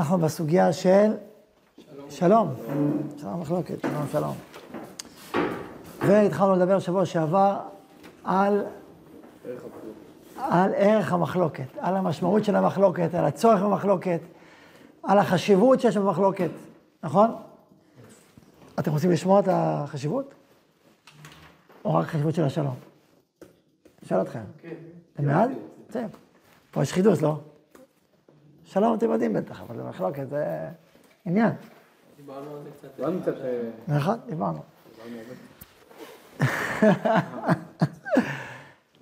אנחנו בסוגיה של שלום. שלום מחלוקת, שלום שלום. והתחלנו לדבר שבוע שעבר על, על ערך המחלוקת, על המשמעות של המחלוקת, על הצורך במחלוקת, על החשיבות שיש במחלוקת, נכון? אתם רוצים לשמוע את החשיבות? או רק החשיבות של השלום? אשאל אתכם. כן. אתם בעד? כן. פה יש חידוש, לא? שלום אתם יודעים בטח, אבל זה מחלוקת, זה עניין. דיברנו על זה קצת. דיברנו קצת... אה, נכון, דיברנו.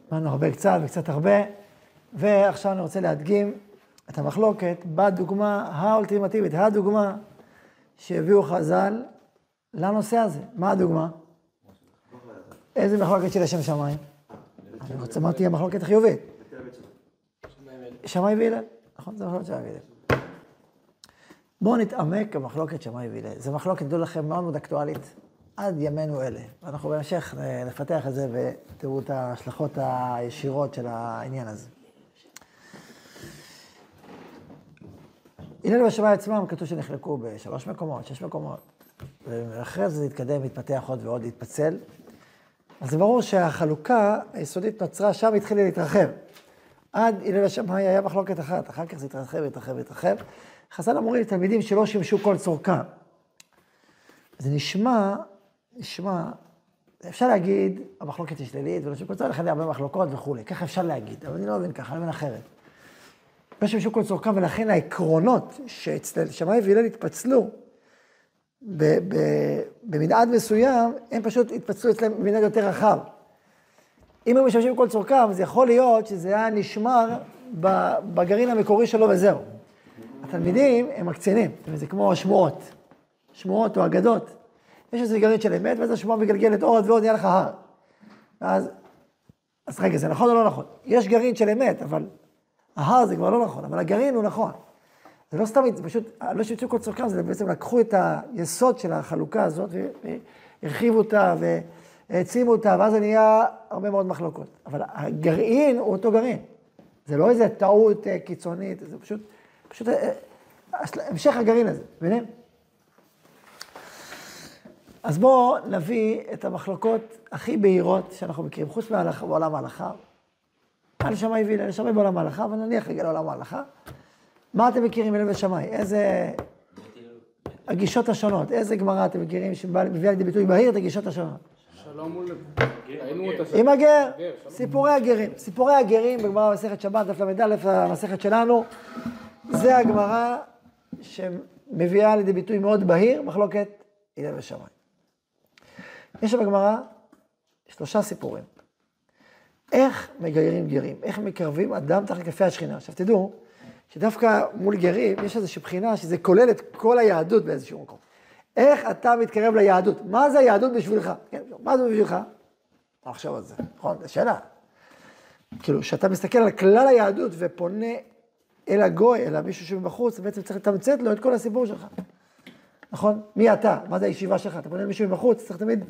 דיברנו הרבה קצת וקצת הרבה, ועכשיו אני רוצה להדגים את המחלוקת בדוגמה האולטימטיבית, הדוגמה שהביאו חז"ל לנושא הזה. מה הדוגמה? איזה מחלוקת של השם שמיים? אני רוצה, אמרתי, המחלוקת החיובית. שמאי והלל. נכון? זה מחלוקת שמאי והלל. בואו נתעמק במחלוקת שמאי והלל. זו מחלוקת, תדעו לכם, מאוד מאוד אקטואלית עד ימינו אלה. ואנחנו בהמשך נפתח את זה ותראו את ההשלכות הישירות של העניין הזה. הלל ושמאי עצמם כתוב שנחלקו בשלוש מקומות, שש מקומות. ואחרי זה התקדם, התפתח עוד ועוד, התפצל. אז זה ברור שהחלוקה היסודית נוצרה, שם התחילה להתרחב. עד הלל השמאי היה מחלוקת אחת, אחר כך זה התרחב, התרחב, התרחב. חז"ל אמורים לתלמידים שלא שימשו כל צורכם. זה נשמע, נשמע, אפשר להגיד, המחלוקת היא שלילית, ולא שימשו כל צורכם, לכן הרבה מחלוקות וכולי, ככה אפשר להגיד, אבל אני לא מבין ככה, אני מבין אחרת. לא שימשו כל צורכם, ולכן העקרונות שאצל שמאי והלל התפצלו, במנעד מסוים, הם פשוט התפצלו אצלם במנעד יותר רחב. אם הם משתמשים בכל צורכם, זה יכול להיות שזה היה נשמר בגרעין המקורי שלו וזהו. התלמידים הם מקצינים, זה כמו שמועות, שמועות או אגדות. יש איזה גרעין של אמת, ואז השמועה מגלגלת עוד ועוד, נהיה לך הר. ואז, אז רגע, זה נכון או לא נכון? יש גרעין של אמת, אבל ההר זה כבר לא נכון, אבל הגרעין הוא נכון. זה לא סתם, זה פשוט, לא שיוצאו כל צורכם, זה בעצם לקחו את היסוד של החלוקה הזאת והרחיבו אותה העצימו אותה, ואז זה נהיה הרבה מאוד מחלוקות. אבל הגרעין הוא אותו גרעין. זה לא איזה טעות אה, קיצונית, זה פשוט, פשוט אה, אה, המשך הגרעין הזה, מבינים? אז בואו נביא את המחלוקות הכי בהירות שאנחנו מכירים, חוץ מעולם ההלכה. על שמאי וילה, שמאי בעולם ההלכה, אבל נניח רגע לעולם ההלכה. מה אתם מכירים אלה ושמאי? איזה... הגישות השונות, איזה גמרא אתם מכירים שמביאה לידי ביטוי בהיר את הגישות השונות? שלום מול... עם הגר, סיפורי הגרים. סיפורי הגרים בגמרא במסכת שבת, דף ל"א, המסכת שלנו, זה הגמרא שמביאה לידי ביטוי מאוד בהיר, מחלוקת הלל ושמיים. יש בגמרא שלושה סיפורים. איך מגיירים גרים, איך מקרבים אדם תחת כפי השכינה. עכשיו תדעו, שדווקא מול גרים יש איזושהי בחינה שזה כולל את כל היהדות באיזשהו מקום. איך אתה מתקרב ליהדות? מה זה היהדות בשבילך? כן, מה זה בשבילך? עכשיו על זה, נכון? זו שאלה. כאילו, כשאתה מסתכל על כלל היהדות ופונה אל הגוי, אל מישהו שמבחוץ, בעצם צריך לתמצת לו את כל הסיפור שלך. נכון? מי אתה? מה זה הישיבה שלך? אתה פונה למישהו מבחוץ, צריך תמיד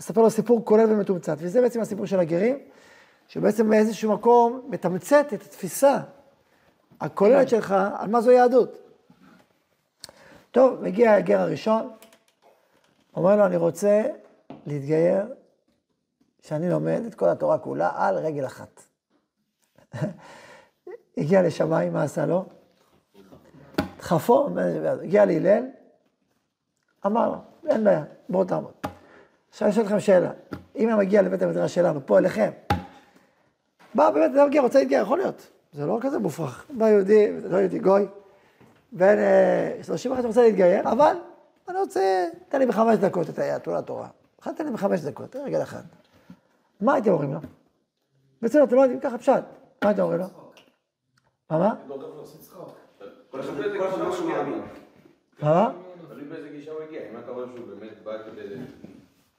לספר לו סיפור כולל ומתומצת. וזה בעצם הסיפור של הגרים, שבעצם באיזשהו מקום מתמצת את התפיסה הכוללת שלך על מה זו יהדות. טוב, מגיע הגר הראשון, אומר לו, אני רוצה להתגייר, שאני לומד את כל התורה כולה על רגל אחת. הגיע לשמיים, מה עשה לו? דחפו, הגיע להלל, אמר לו, אין בעיה, בואו תעמוד. עכשיו אני שואל אתכם שאלה, אם הוא מגיע לבית המדרש שלנו, פה אליכם, בא באמת אדם מגיע, רוצה להתגייר, יכול להיות, זה לא כזה מופרך. בא יהודי, לא יהודי, גוי, בן 30 אחת רוצה להתגייר, אבל אני רוצה, תן לי בחמש דקות את היד, תורה תורה. אחד תן לי בחמש דקות, רגע אחד. מה הייתם אומרים לו? בסדר, אתם לא יודעים, ככה פשט. מה הייתם אומרים לו? מה מה? מה? תלוי באיזה גישה הוא הגיע, אם אתה רואה שהוא באמת בא כדי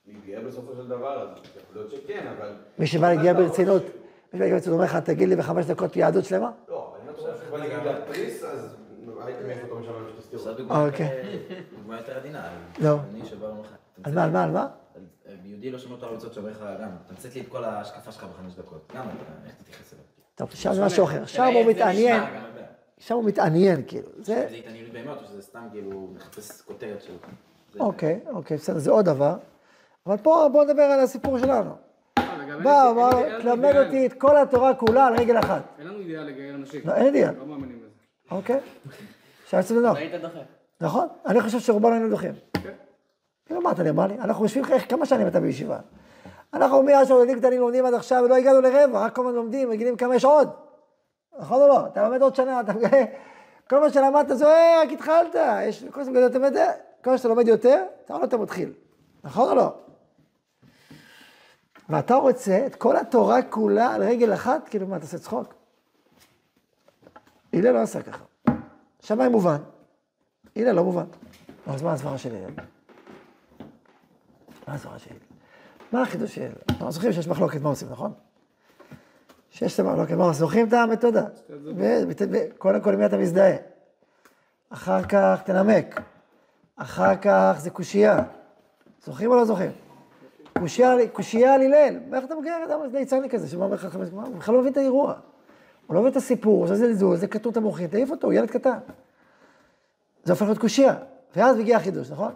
להתגייר בסופו של דבר, אז יכול להיות שכן, אבל... מי שבא להתגייר ברצינות, מי שבא להתגייר ברצינות אומר לך, תגיד לי בחמש דקות יהדות שלמה? לא, אבל אם אתה רואה שהוא בא להגיד להתריס, אז מאיפה אתה משמע שתסתירו? אוקיי. דוגמה יותר עדינה. לא. אני ואומר לך... על מה, על מה, על מה? יהודי לא שומע את הרצות שאומר לך, גם, תמצת לי את כל ההשקפה שלך בחמש דקות. גם, איך תתייחס אליו? טוב, שם זה משהו אחר. שם הוא מתעניין, שם הוא מתעניין, כאילו. זה, זה התעניינות באמת, או שזה סתם כאילו מחפש כותרת שלו. אוקיי, אוקיי, בסדר, זה עוד דבר. אבל פה בואו נדבר על הסיפור שלנו. אה, בא, לנו תלמד אותי את כל התורה כולה על רגל אחת. אין לנו אידיאל לגייר אנשים. לא, אין אידיאל. אוקיי? אפשר לצאת בנוח. היית דוחה. נכון? אני חושב שרובנו היינו דוחים. כן. כאילו, מה אתה נראה לי? אנחנו יושבים כמה שנים אתה בישיבה? אנחנו מאז שהילדים קטנים לומדים עד עכשיו, ולא הגענו לרבע, רק כל הזמן לומדים, מגיעים כמה יש עוד. נכון או לא? אתה לומד עוד שנה, אתה מגלה, כל מה שלמדת זה, אה, רק התחלת, יש כל הזמן גדול, אתה יודע, כל מה שאתה לומד יותר, אתה עוד יותר מתחיל. נכון או לא? ואתה רוצה את כל התורה כולה על רגל אחת, כאילו, מה, אתה עושה צחוק? הלל לא עשה ככה. שמיים מובן, הלל לא מובן. אז מה הסברה של הלל? מה הסברה של הלל? מה החידוש של הלל? אנחנו זוכרים שיש מחלוקת מה עושים, נכון? שיש את המחלוקת, מה עושים? זוכרים את המתודה. קודם כל עם מי אתה מזדהה. אחר כך תנמק. אחר כך זה קושייה. זוכרים או לא זוכרים? קושייה על הלל. ואיך אתה מגיע לאדם ליצני כזה, שבא אומר לך חמש? הוא בכלל לא מבין את האירוע. הוא לא מבין את הסיפור, זה זלזול, זה כתות המוחין, תעיף אותו, הוא ילד קטן. זה הופך להיות קושייה. ואז מגיע החידוש, נכון?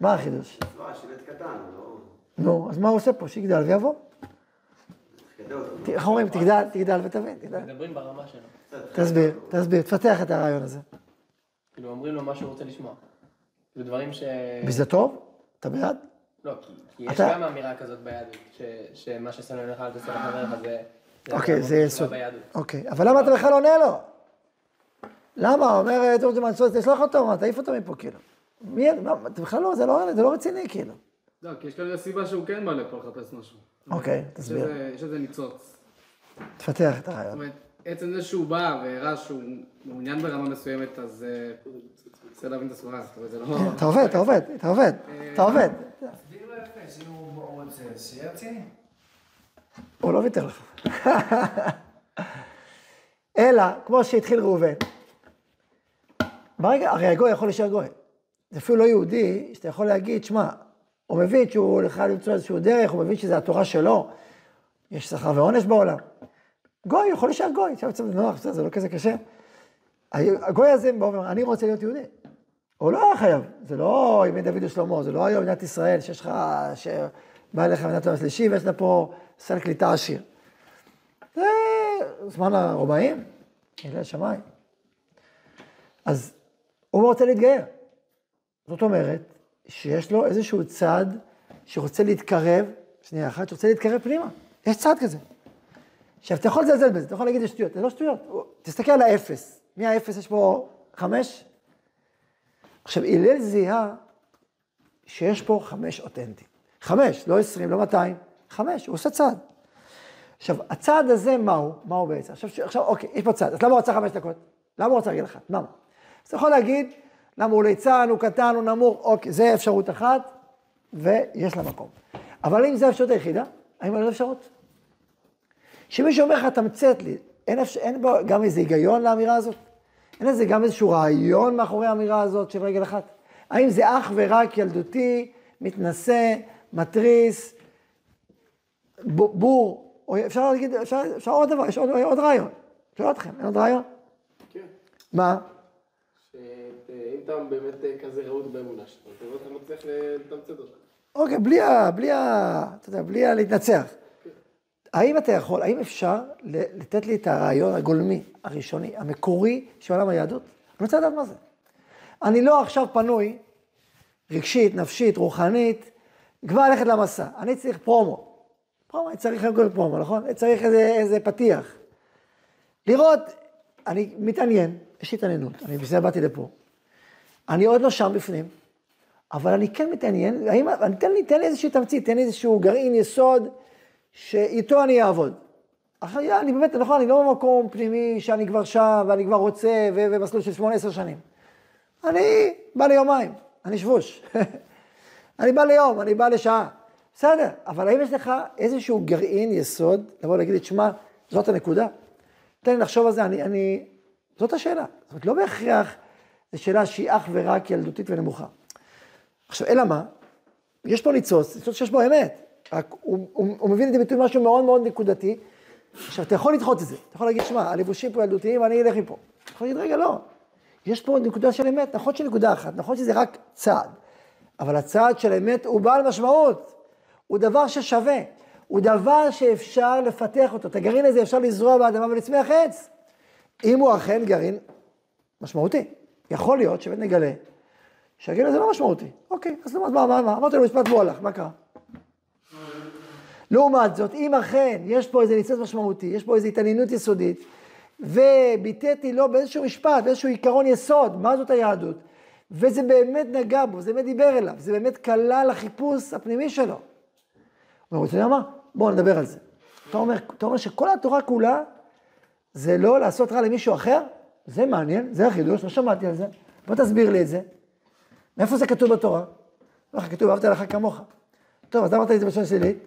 מה החידוש? לא, קטן, לא... נו, אז מה הוא עושה פה? שיגדל ויבוא. ת- איך אומרים? תגדל, תגדל ותבין, תגדל. מדברים ברמה שלו. תסביר, תסביר, תפתח את הרעיון הזה. כאילו, אומרים לו מה שהוא רוצה לשמוע. כאילו, דברים ש... וזה טוב? אתה בעד? לא, כי, יש גם אמירה כזאת ביהדות, ש, שמה ששונא לך אל תעשה לחבריך זה... אוקיי, זה יסוד. אוקיי, אבל למה אתה בכלל עונה לו? למה? אומר, אתה רוצה מנסות, תשלח אותו, תעיף אותו מפה, כאילו. מי, אתה בכלל לא, זה לא, זה לא רציני, כאילו. לא, כי יש כנראה סיבה שהוא כן בא לפה לחפש משהו. אוקיי, תסביר. יש איזה ניצוץ. תפתח את זאת הרעיון. אומרת, עצם זה שהוא בא והראה שהוא מעוניין ברמה מסוימת, אז אה, צריך להבין את הסברה, זאת זה לא... אתה עובד, אתה עובד, אתה עובד, אתה עובד. תסביר לו יפה, שאם הוא רוצה, שיהיה רציני. הוא לא ויתר לך. אלא, כמו שהתחיל ראובן, ברגע, הרי הגוי יכול להישאר גוי. זה אפילו לא יהודי, שאתה יכול להגיד, שמע, הוא מבין שהוא הולך למצוא איזשהו דרך, הוא מבין שזה התורה שלו, יש שכר ועונש בעולם. גוי יכול להישאר גוי, עכשיו בנוח, בסדר, זה לא כזה קשה. הגוי הזה בא ואומר, אני רוצה להיות יהודי. הוא לא היה חייב, זה לא ימי דוד ושלמה, זה לא היום מדינת ישראל שיש לך, שבא אליך מדינת העולם השלישי ויש לה פה סל קליטה עשיר. זה זמן הרומאים, הלל שמיים. אז הוא רוצה להתגייר. זאת אומרת, שיש לו איזשהו צד שרוצה להתקרב, שנייה אחת, שרוצה להתקרב פנימה. יש צד כזה. עכשיו, אתה יכול לזלזל בזה, אתה יכול להגיד זה שטויות, זה לא שטויות. תסתכל על האפס. מי האפס? יש פה חמש? עכשיו, הלל זיהה שיש פה חמש אותנטי. חמש, לא עשרים, לא מאתיים, חמש, הוא עושה צעד. עכשיו, הצעד הזה, מהו? מהו בעצם? עכשיו, עכשיו, אוקיי, יש פה צעד, אז למה הוא רצה חמש דקות? למה הוא רצה רגל אחת? למה? אז אתה יכול להגיד, למה הוא ליצן, הוא קטן, הוא נמוך, אוקיי, זה אפשרות אחת, ויש לה מקום. אבל אם זו האפשרות היחידה, האם אין אפשרות? שמישהו אומר לך, תמצת לי, אין, אפשר, אין בו גם איזה היגיון לאמירה הזאת? אין לזה גם איזשהו רעיון מאחורי האמירה הזאת של רגל אחת? האם זה אך ורק ילדותי, מתנשא, מתריס, בור, או אפשר להגיד, אפשר, אפשר עוד דבר, יש עוד, עוד רעיון. שואל אתכם, אין עוד רעיון? כן. מה? שאם אתה באמת אה, כזה רהוט באמונה שלך, אתה לא מצליח לתמצת אותך. אוקיי, בלי ה... בלי ה... אתה יודע, בלי ה... להתנצח. האם אתה יכול, האם אפשר לתת לי את הרעיון הגולמי, הראשוני, המקורי של עולם היהדות? אני רוצה לדעת מה זה. אני לא עכשיו פנוי, רגשית, נפשית, רוחנית, כבר ללכת למסע. אני צריך פרומו. פרומו, צריך קודם כל פרומו, נכון? צריך איזה, איזה פתיח. לראות, אני מתעניין, יש לי התעניינות, אני זה באתי לפה. אני עוד לא שם בפנים, אבל אני כן מתעניין, האם, תן לי, תן לי איזושהי תמצית, תן לי איזשהו גרעין יסוד, שאיתו אני אעבוד. אחרי, אני באמת, נכון, אני לא במקום פנימי שאני כבר שם, ואני כבר רוצה, ומסלול של שמונה, עשר שנים. אני בא ליומיים, אני שבוש. אני בא ליום, אני בא לשעה. בסדר, אבל האם יש לך איזשהו גרעין יסוד, לבוא ולהגיד לי, תשמע, זאת הנקודה? תן לי לחשוב על זה, אני, אני... זאת השאלה. זאת אומרת, לא בהכרח זו שאלה שהיא אך ורק ילדותית ונמוכה. עכשיו, אלא מה? יש פה ניצוץ, ניצוץ שיש בו אמת. רק הוא, הוא, הוא מבין את זה ביטוי משהו מאוד מאוד נקודתי. עכשיו, אתה יכול לדחות את זה. אתה יכול להגיד, שמע, הלבושים פה ילדותיים, אני אלך מפה. יכול להגיד, רגע, לא. יש פה נקודה של אמת, נכון שנקודה אחת, נכון שזה רק צעד, אבל הצעד של אמת הוא בעל משמעות, הוא דבר ששווה, הוא דבר שאפשר לפתח אותו. את הגרעין הזה אפשר לזרוע באדמה ולצמח עץ, אם הוא אכן גרעין משמעותי. יכול להיות שבאמת נגלה שהגרעין הזה לא משמעותי. אוקיי, אז מה, מה, מה, מה? אמרתי לו משפט והוא הלך, מה קרה? לעומת זאת, אם אכן יש פה איזה ניצוץ משמעותי, יש פה איזו התעניינות יסודית, וביטאתי לו באיזשהו משפט, באיזשהו עיקרון יסוד, מה זאת היהדות, וזה באמת נגע בו, זה באמת דיבר אליו, זה באמת כלל החיפוש הפנימי שלו. אומר, אתה יודע מה? בואו נדבר על זה. אתה אומר, אתה אומר שכל התורה כולה זה לא לעשות רע למישהו אחר? זה מעניין, זה החידוש, לא שמעתי על זה. בוא תסביר לי את זה. מאיפה זה כתוב בתורה? לא, כתוב, אהבת לך כמוך. טוב, אז אמרת לי את זה בלשון שלילית?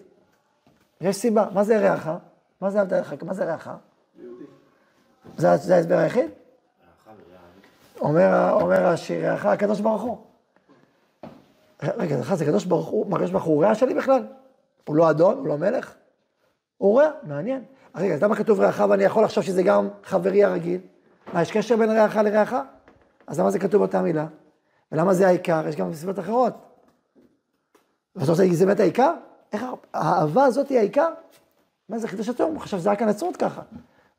יש סיבה, מה זה רעך? מה זה אהבת לך? מה זה רעך? זה, ההסבר היחיד? אומר, אומר השיר, רעך הקדוש ברוך הוא. רגע, זה קדוש ברוך הוא, מה הקדוש ברוך הוא רע שלי בכלל? הוא לא אדון, הוא לא מלך? הוא רע, מעניין. רגע, אז למה כתוב רעך ואני יכול לחשוב שזה גם חברי הרגיל? מה, יש קשר בין רעך לרעך? אז למה זה כתוב באותה מילה? ולמה זה העיקר? יש גם סיבות אחרות. ואתה רוצה להגיד, זה באמת העיקר? איך האהבה הזאת היא העיקר? מה זה חידוש עצום? הוא חשב שזה רק הנצרות ככה.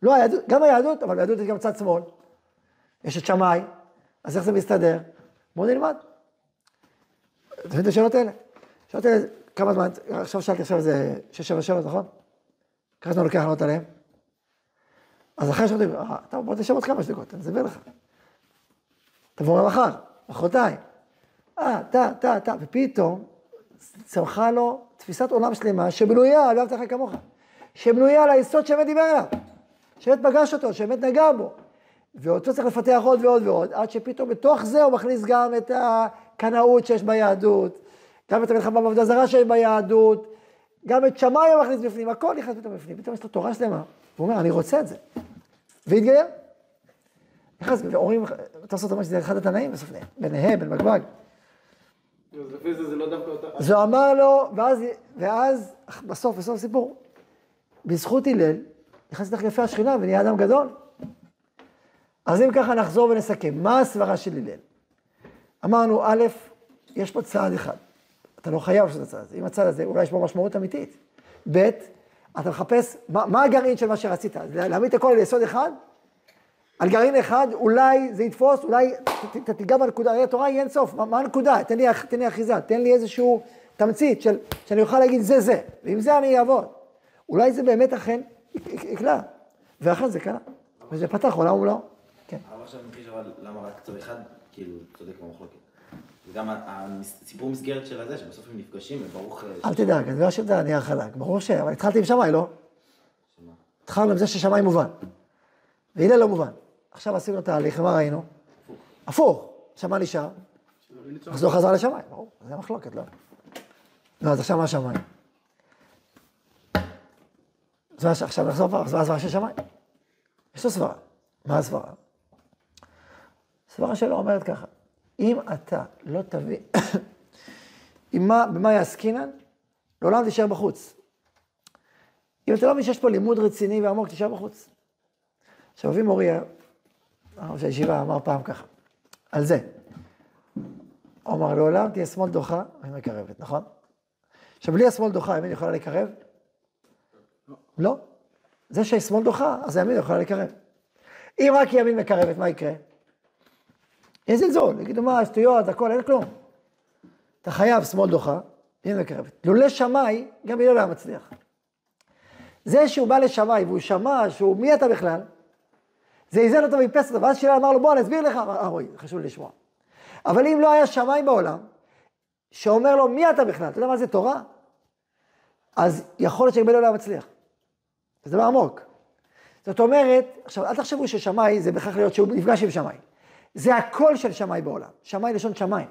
לא היהדות, גם היהדות, אבל ביהדות יש גם צד שמאל. יש את שמאי, אז איך זה מסתדר? בואו נלמד. את השאלות האלה? השאלות האלה, כמה זמן, עכשיו שאלתי עכשיו איזה שש, שבע שאלות, נכון? כמה זמן לוקח לענות עליהן? אז אחרי שאומרים, אה, טוב, בוא תשב עוד כמה דקות, אני אסביר לך. תבוא מחר, מחרתיים. אה, טה, טה, טה, ופתאום צמחה לו תפיסת עולם שלמה שבנויה על אהבת לך כמוך. שבנויה על היסוד שבאמת דיבר עליו. שבאמת פגש אותו, שבאמת נגע בו. ואותו צריך לפתח עוד ועוד ועוד, עד שפתאום בתוך זה הוא מכניס גם את הקנאות שיש ביהדות, גם את המלחמה בעבודה זרה שיש ביהדות, גם את שמאי הוא מכניס בפנים, הכל נכנס פתאום בפנים, פתאום יש לו תורה שלמה. הוא אומר, אני רוצה את זה. והתגייר. נכנס, ואומרים, תעשו אומר שזה אחד התנאים בסוף, ביניהם. אז לפי זה לא אמר לו, ואז, ואז בסוף, בסוף הסיפור, בזכות הלל, נכנס לתוך יפה השכינה ונהיה אדם גדול. אז אם ככה נחזור ונסכם, מה הסברה של הלל? אמרנו, א', יש פה צעד אחד, אתה לא חייב לעשות את הצעד הזה, אם הצעד הזה, אולי יש בו משמעות אמיתית. ב', אתה מחפש, מה, מה הגרעין של מה שרצית? להעמיד את הכל על יסוד אחד? על גרעין אחד, אולי זה יתפוס, אולי אתה תיגע בנקודה, הרי התורה היא אין סוף, מה, מה הנקודה? תן לי, תן לי אחיזה, תן לי איזשהו תמצית של, שאני אוכל להגיד זה זה, ועם זה אני אעבוד. אולי זה באמת אכן יקלע, ואכן זה קרה, וזה פתח עולם ומלואו. כן. אבל עכשיו מכחיש אבל למה רק צד אחד, כאילו, צודק במחלוקת. וגם הסיפור מסגרת של הזה, שבסוף הם נפגשים, וברוך... אל תדאג, אני לא אשאיר את הנייר חלק, ברור ש... אבל התחלתי עם שמאי, לא? התחלנו עם זה ששמאי מובן, והלל לא מובן. עכשיו עשינו תהליך, ומה ראינו? הפוך, שמאי נשאר, אז לא חזר לשמאי, ברור, זה מחלוקת, לא? לא, אז עכשיו מה שמאי? עכשיו נחזור פעם, אז מה הסברה של שמאי? יש לו סברה. מה הסברה? הסברה שלו אומרת ככה, אם אתה לא תבין, מה, במה יעסקינן, לעולם תישאר בחוץ. אם אתה לא מבין שיש פה לימוד רציני ועמוק, תישאר בחוץ. עכשיו, אבי מורי, הרב של הישיבה, אמר פעם ככה, על זה. הוא אמר, לעולם תהיה שמאל דוחה, אני מקרבת, נכון? עכשיו, בלי השמאל דוחה, ימין יכולה לקרב? לא. זה שיש שמאל דוחה, אז הימין יכולה לקרב. אם רק ימין מקרבת, מה יקרה? יהיה זלזול, יגידו מה, שטויות, הכל, אין כלום. אתה חייב שמאל דוחה, ימין מקרבת. לולא שמאי, גם הלל לא היה מצליח. זה שהוא בא לשמאי והוא שמע שהוא, מי אתה בכלל? זה איזן אותו ואיפס אותו, ואז שילה אמר לו, בוא, אני אסביר לך, אה, רואי, חשוב לי לשמוע. אבל אם לא היה שמאי בעולם, שאומר לו, מי אתה בכלל? אתה יודע מה זה תורה? אז יכול להיות שגם לא היה מצליח. זה דבר עמוק. זאת אומרת, עכשיו, אל תחשבו ששמאי זה בהכרח להיות שהוא נפגש עם שמאי. זה הקול של שמאי בעולם. שמאי לשון שמיים.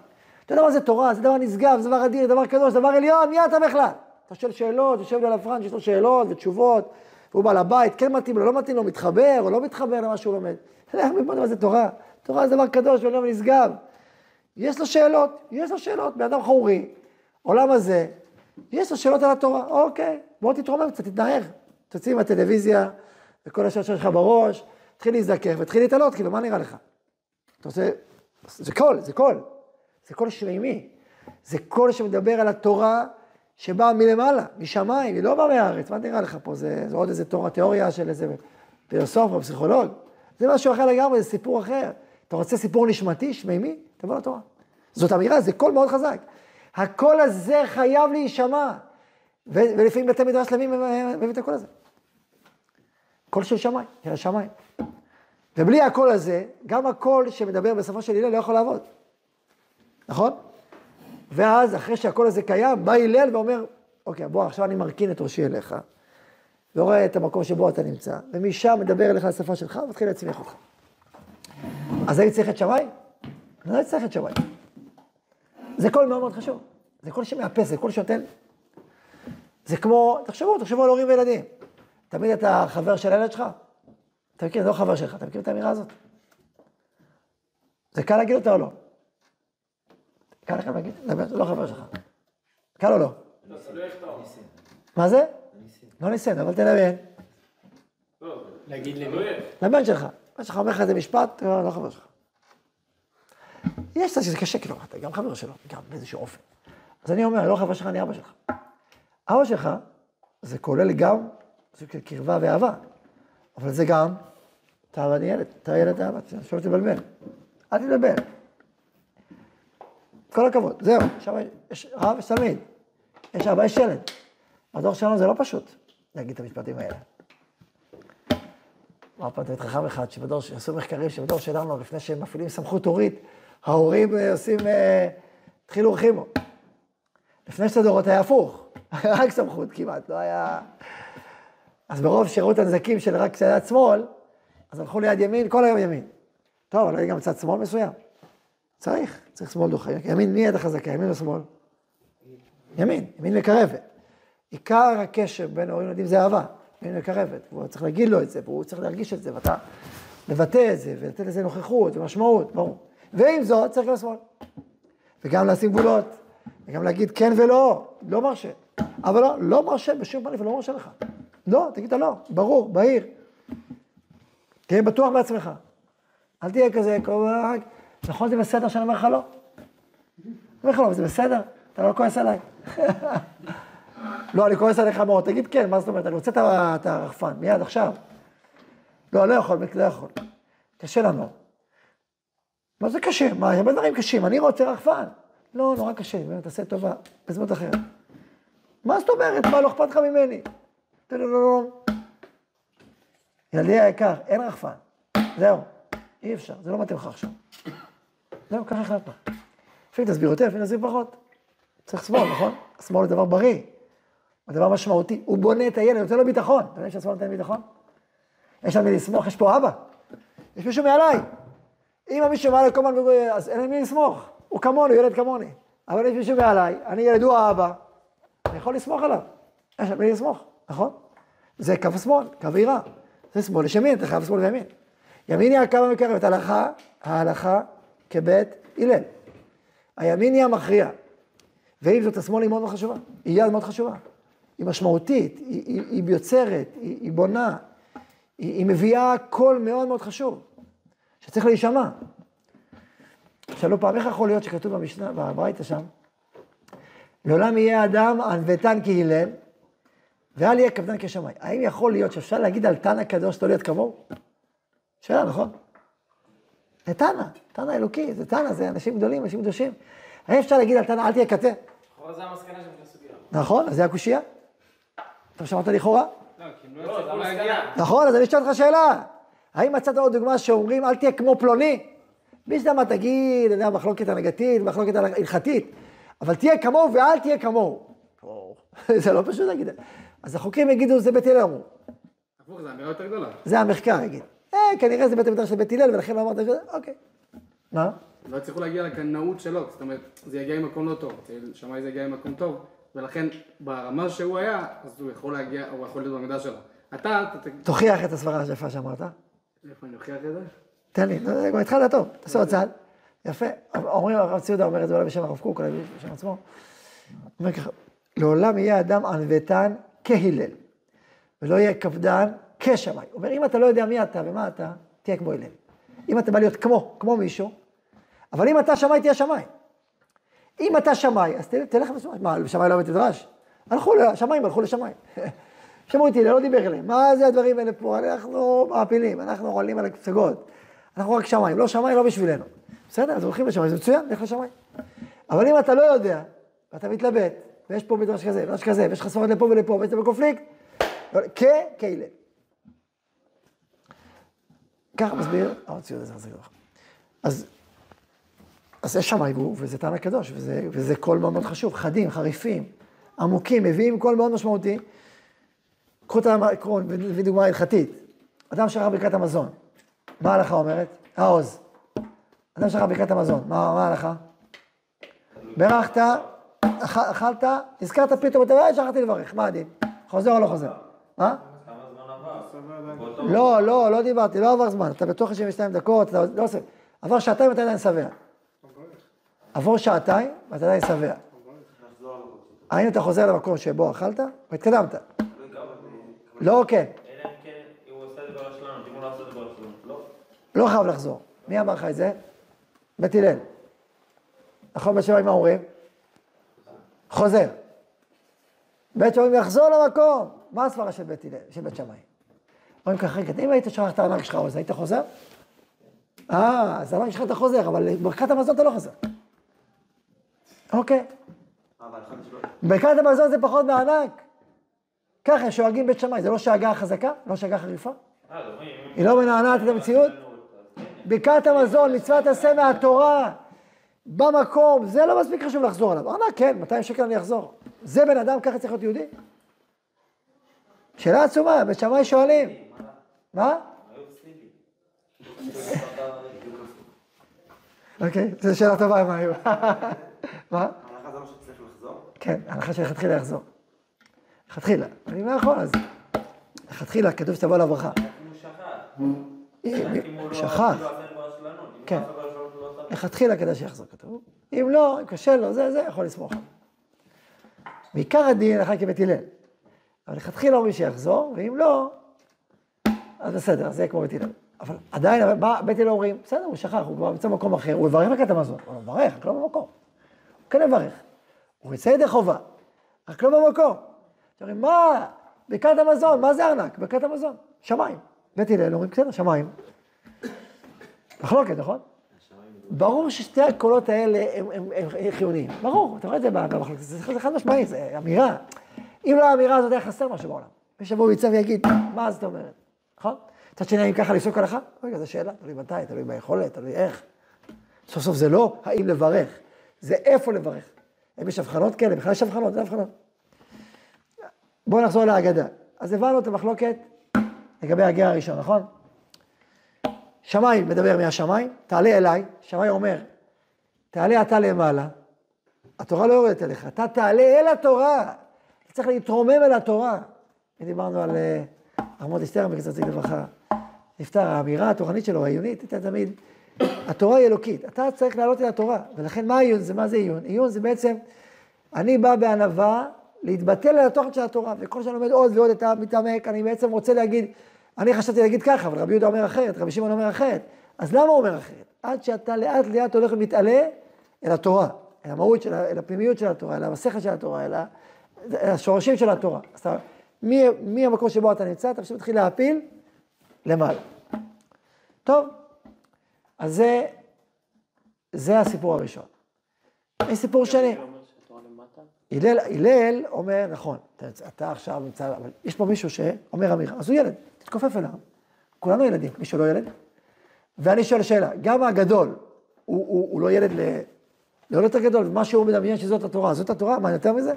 אתה יודע מה זה תורה? זה דבר נשגב, זה דבר אדיר, דבר קדוש, דבר עליון, מי אתה בכלל? אתה שואל שאלות, יושב לי על הפרנץ', יש לו שאלות ותשובות, והוא בא לבית, כן מתאים לו, לא מתאים לו, מתחבר או לא מתחבר למה שהוא לומד. אתה יודע מה זה תורה? תורה זה דבר קדוש ועליון ונשגב. יש לו שאלות, יש לו שאלות, בן אדם חורי, עולם הזה, יש לו שאלות על התורה, אוקיי, בוא תתרומם קצת, תתנער. תוציא מהטלוויזיה וכל השאלות שלך בראש, התחיל להזדקף והתחיל להתעלות, כאילו, מה נראה לך? אתה רוצה, זה קול, זה קול. זה קול שמימי. זה קול שמדבר על התורה שבאה מלמעלה, משמיים, היא לא באה מהארץ. מה נראה לך פה? זה, זה עוד איזה תורה, תיאוריה של איזה פילוסוף או פסיכולוג? זה משהו אחר לגמרי, זה סיפור אחר. אתה רוצה סיפור נשמתי, שמימי? תבוא לתורה. זאת אמירה, זה קול מאוד חזק. הקול הזה חייב להישמע. ולפעמים בתי מדרש שלמים מביאים את הקול הזה. קול של שמיים, של השמיים. ובלי הקול הזה, גם הקול שמדבר בסופו של הלל לא יכול לעבוד. נכון? ואז, אחרי שהקול הזה קיים, בא הלל ואומר, אוקיי, בוא, עכשיו אני מרכין את ראשי אליך, ורואה את המקום שבו אתה נמצא, ומשם מדבר אליך לשפה שלך, ומתחיל להצמיח אותך. אז הייתי צריך את שמיים? לא הייתי צריך את שמיים. זה קול מאוד מאוד חשוב. זה קול שמאפס, זה קול שנותן. זה כמו, תחשבו, תחשבו על הורים וילדים. תמיד אתה חבר של הילד שלך? אתה מכיר, זה לא חבר שלך, אתה מכיר את האמירה הזאת? זה קל להגיד אותה או לא? קל לך להגיד? זה לא חבר שלך. קל או לא? מה זה? לא ניסיון, אבל תדמיין. להגיד למי? לבן שלך. הבן שלך אומר לך איזה משפט, לא, לא חבר שלך. יש שזה קשה, כאילו, אתה גם חבר שלו, גם באיזשהו אופן. אז אני אומר, לא חבר שלך, אני אבא שלך. אבא שלך, זה כולל גם סוג של קרבה ואהבה, אבל זה גם, אתה ואני ילד, אתה ילד אהבה, שלא תבלבל. אל תתבלבל. כל הכבוד, זהו, עכשיו יש רב, יש יש אבא, יש ילד. בדור שלנו זה לא פשוט להגיד את המשפטים האלה. אמר פעם תלמיד חכם אחד, שבדור, שעשו מחקרים שבדור שלנו, לפני שהם מפעילים סמכות הורית, ההורים אה, עושים, אה, התחילו חימו. לפני שתי דורות היה הפוך, רק סמכות כמעט, לא היה... אז ברוב שירות הנזקים של רק צד שמאל, אז הלכו ליד ימין, כל היום ימין. טוב, אבל גם צד שמאל מסוים. צריך, צריך שמאל דוחה. ימין, מי יד החזקה, ימין או שמאל? ימין, ימין מקרבת. עיקר הקשר בין ההורים לילדים זה אהבה, ימין מקרבת. והוא צריך להגיד לו את זה, והוא צריך להרגיש את זה, ואתה לבטא את זה, ולתת לזה נוכחות ומשמעות, ברור. ועם זאת, צריך גם שמאל. וגם לשים גבולות, וגם להגיד כן ולא, לא מרשה. אבל לא, לא מרשה, בשום פנים ולא מרשה לך. לא, תגיד לא, ברור, בהיר. תהיה בטוח בעצמך. אל תהיה כזה, נכון זה בסדר שאני אומר לך לא? אני אומר לך לא, זה בסדר, אתה לא כועס עליי. לא, אני כועס עליך מאוד, תגיד כן, מה זאת אומרת, אני רוצה את הרחפן, מיד, עכשיו. לא, לא יכול, לא יכול. קשה לנו. מה זה קשה? מה, הרבה דברים קשים, אני רוצה רחפן. לא, נורא קשה, באמת, תעשה טובה, בזמן אחרת. מה זאת אומרת? מה, לא אכפת לך ממני? לא, לא, לא. ילדי היקר, אין רחפן. זהו, אי אפשר, זה לא מתאים לך עכשיו. זהו, ככה החלטנו. לפעמים תסביר יותר, לפעמים תסביר פחות. צריך שמאל, נכון? השמאל זה דבר בריא, זה דבר משמעותי. הוא בונה את הילד, נותן לו ביטחון. אתה יודע שהשמאל נותן ביטחון? יש על מי לסמוך, יש פה אבא. יש מישהו מעליי. אם מישהו מעליי כל הזמן, אז אין מי לסמוך. הוא כמוני, ילד כמוני. אבל יש מישהו מעליי, אני ילד, הוא האבא. אני יכול לסמוך עליו. יש על מי לסמוך, נכון? זה קו השמאל, קו העירה. זה שמאל, יש ימין, אתה חייב שמאל וימין. ימין היא הקו המקרבת, הלכה, ההלכה כבית הלל. הימין היא המכריע. ועם זאת, השמאל היא מאוד מאוד חשובה. היא יד מאוד חשובה. היא משמעותית, היא, היא, היא יוצרת, היא, היא בונה, היא, היא מביאה קול מאוד מאוד חשוב, שצריך להישמע. שאלו פעם, איך יכול להיות שכתוב במשנה, בברייתא שם, לעולם יהיה אדם ענוותן כהלל, ואל יהיה קפדן כשמיים. האם יכול להיות שאפשר להגיד על תנא קדוש לא להיות כמוהו? שאלה, נכון? זה תנא, תנא אלוקי, זה תנא, זה אנשים גדולים, אנשים קדושים. האם אפשר להגיד על תנא, אל תהיה קטן? לכאורה זה המסקנה של הסוגיה. נכון, זה הקושייה. אתה שמעת לכאורה? לא, לא להגיע. נכון, אז אני אשאל אותך שאלה. האם מצאת עוד דוגמה שאומרים, אל תהיה כמו פלוני? מי יודע מה תגיד, אני יודע, מחלוקת הנהגתית, מחלוקת ההלכתית, אבל תהיה כמוהו ואל תהיה כמוהו. זה לא פשוט להגיד. אז החוקרים יגידו, זה בית הלל אמרו. הפוך, זה אמירה יותר גדולה. זה המחקר יגיד. אה, כנראה זה בית המדרש של בית הלל, ולכן לא אמרת אוקיי. מה? לא יצליחו להגיע לקנאות שלו, זאת אומרת, זה יגיע ממקום לא טוב, שמאי זה יגיע ממקום טוב, ולכן ברמה שהוא היה, אז הוא יכול להגיע, הוא יכול להיות במידה שלו. אתה, תוכיח את הסברה היפה שאמרת. איפה אני אוכיח את זה? תן לי, לא, כבר התחלת טוב, תעשה עוד צעד. יפה. אומרים, הרב ציודה אומר את זה אולי בשם הרב קוק, אולי בשם עצמו. אומר ככה, לעולם יהיה אדם ענוותן כהלל, ולא יהיה קפדן כשמאי. אומר, אם אתה לא יודע מי אתה ומה אתה, תהיה כמו הלל. אם אתה בא להיות כמו, כמו מישהו, אבל אם אתה שמאי, תהיה שמאי. אם אתה שמאי, אז תלך- לשמאי. מה, שמאי לא בית מדרש? הלכו, השמאים הלכו לשמאי. שמעו אותי, לא דיבר אליהם. מה זה הדברים האלה פה? אנחנו מעפילים, אנחנו עולים על הפסגות. אנחנו רק שמיים, לא שמיים, לא בשבילנו. בסדר, אז הולכים לשמיים, זה מצוין, לך לשמיים. אבל אם אתה לא יודע, ואתה מתלבט, ויש פה מדרש כזה, מדרש כזה, ויש לך ספרד לפה ולפה, ואתה בקונפליקט, לא, כ, כאלה. ככה מסביר, הרב ציון עזר זגרח. אז, אז יש שמאי והוא, וזה טעם הקדוש, וזה, וזה קול מאוד מאוד חשוב, חדים, חריפים, עמוקים, מביאים קול מאוד משמעותי. קחו את העקרון, נביא דוגמה הלכתית. אדם שכח ברכת המזון, מה ההלכה אומרת? העוז. אדם שכח ברכת המזון, מה ההלכה? ברכת, אכלת, נזכרת פתאום, אתה יודע, שכחתי לברך, מה הדין? חוזר או לא חוזר? מה? לא, לא, לא דיברתי, לא עבר זמן, אתה בתוך 92 דקות, אתה לא עושה, עבר שעתיים ואתה עדיין שבע. עבור שעתיים ואתה עדיין שבע. האם אתה חוזר למקום שבו אכלת, או התקדמת? לא, כן. לא חייב לחזור. מי אמר לך את זה? בית הלל. נכון, שמאי מה אומרים? חוזר. בית שמאי יחזור למקום. מה הסברה של בית הלל, של בית שמאי? אומרים ככה, רגע, אם היית שוכח את הארנק שלך עוז, היית חוזר? אה, אז הארנק שלך אתה חוזר, אבל ברכת המזון אתה לא חוזר. אוקיי. ברכת המזון זה פחות מהענק. ככה שואגים בית שמאי, זה לא שאגה חזקה? לא שאגה חריפה? אה, אז היא לא מנענעת את המציאות? ברכת המזון, מצוות עשה מהתורה, במקום, זה לא מספיק חשוב לחזור עליו. ארנק, כן, 200 שקל אני אחזור. זה בן אדם, ככה צריך להיות יהודי? שאלה עצומה, בית שמאי שואלים. מה? אוקיי, זו שאלה טובה, מה היו? מה? ההלכה זה מה שצריך לחזור? כן, ההנחה שלכתחילה יחזור. לכתחילה. אני לא יכול, אז... לכתחילה, כתוב שתבוא על הברכה. אם הוא שכח. אם הוא לא שכח. ברשלנות. אם כן. לכתחילה כדאי שיחזור כתוב. אם לא, אם קשה לו, זה, זה יכול לסמוך. בעיקר הדין הלכה כבית הלל. אבל לכתחילה אומרים שיחזור, ואם לא, אז בסדר, זה יהיה כמו בית הלל. אבל עדיין, מה בית הלל אומרים? בסדר, הוא שכח, הוא כבר נמצא במקום אחר, הוא יברך ברכת המזון. הוא לא מברך, רק לא במקום. הוא כן יברך. הוא יצא ידי חובה, רק לא במקום. אומרים, מה? ברכת המזון, מה זה ארנק? ברכת המזון, שמיים. בית הלל אומרים, בסדר, שמיים. מחלוקת, נכון? ברור ששתי הקולות האלה הם, הם, הם, הם חיוניים. ברור, אתה רואה את זה במחלוקת, זה, זה חד משמעי, זה אמירה. אם לא האמירה הזאת, היה חסר משהו בעולם. מישהו ויצא ויגיד, מה זאת אומרת? נכון? מצד שני, האם ככה לפסוק הלכה? רגע, זו שאלה, תלוי מתי, תלוי ביכולת, תלוי איך. סוף סוף זה לא האם לברך, זה איפה לברך. האם יש הבחנות כאלה? בכלל יש הבחנות, זה הבחנות. בואו נחזור להגדה. אז הבנו את המחלוקת לגבי הגר הראשון, נכון? שמאי מדבר מהשמיים, תעלה אליי, שמאי אומר, תעלה אתה למעלה, התורה לא יורדת אליך, אתה תעלה אל התורה, אתה צריך להתרומם אל התורה. דיברנו על אה, ארמות אסתר, בקצת לברכה, נפטר, האמירה התורנית שלו, העיונית, הייתה תמיד, התורה היא אלוקית, אתה צריך לעלות אל התורה, ולכן מה עיון זה? מה זה עיון? עיון זה בעצם, אני בא בענווה להתבטל על התוכן של התורה, וכל שאני לומד עוד ועוד את המתעמק, אני בעצם רוצה להגיד, אני חשבתי להגיד ככה, אבל רבי יהודה אומר אחרת, רבי שמעון אומר אחרת. אז למה הוא אומר אחרת? עד שאתה לאט לאט הולך ומתעלה אל התורה, אל המהות של, אל הפנימיות של התורה, אל המסכת של התורה, אל, ה, אל השורשים של התורה. אז אתה, מי, מי המקום שבו אתה נמצא, אתה פשוט מתחיל להפיל למעלה. טוב, אז זה, זה הסיפור הראשון. יש סיפור שני. הלל, הלל אומר, נכון, אתה, אתה עכשיו נמצא, אבל יש פה מישהו שאומר אמירה, אז הוא ילד, תתכופף אליו. כולנו ילדים, מישהו לא ילד. ואני שואל שאלה, גם הגדול, הוא, הוא, הוא לא ילד ל... לא יותר גדול, מה שהוא מדמיין שזאת התורה, זאת התורה, מה יותר מזה?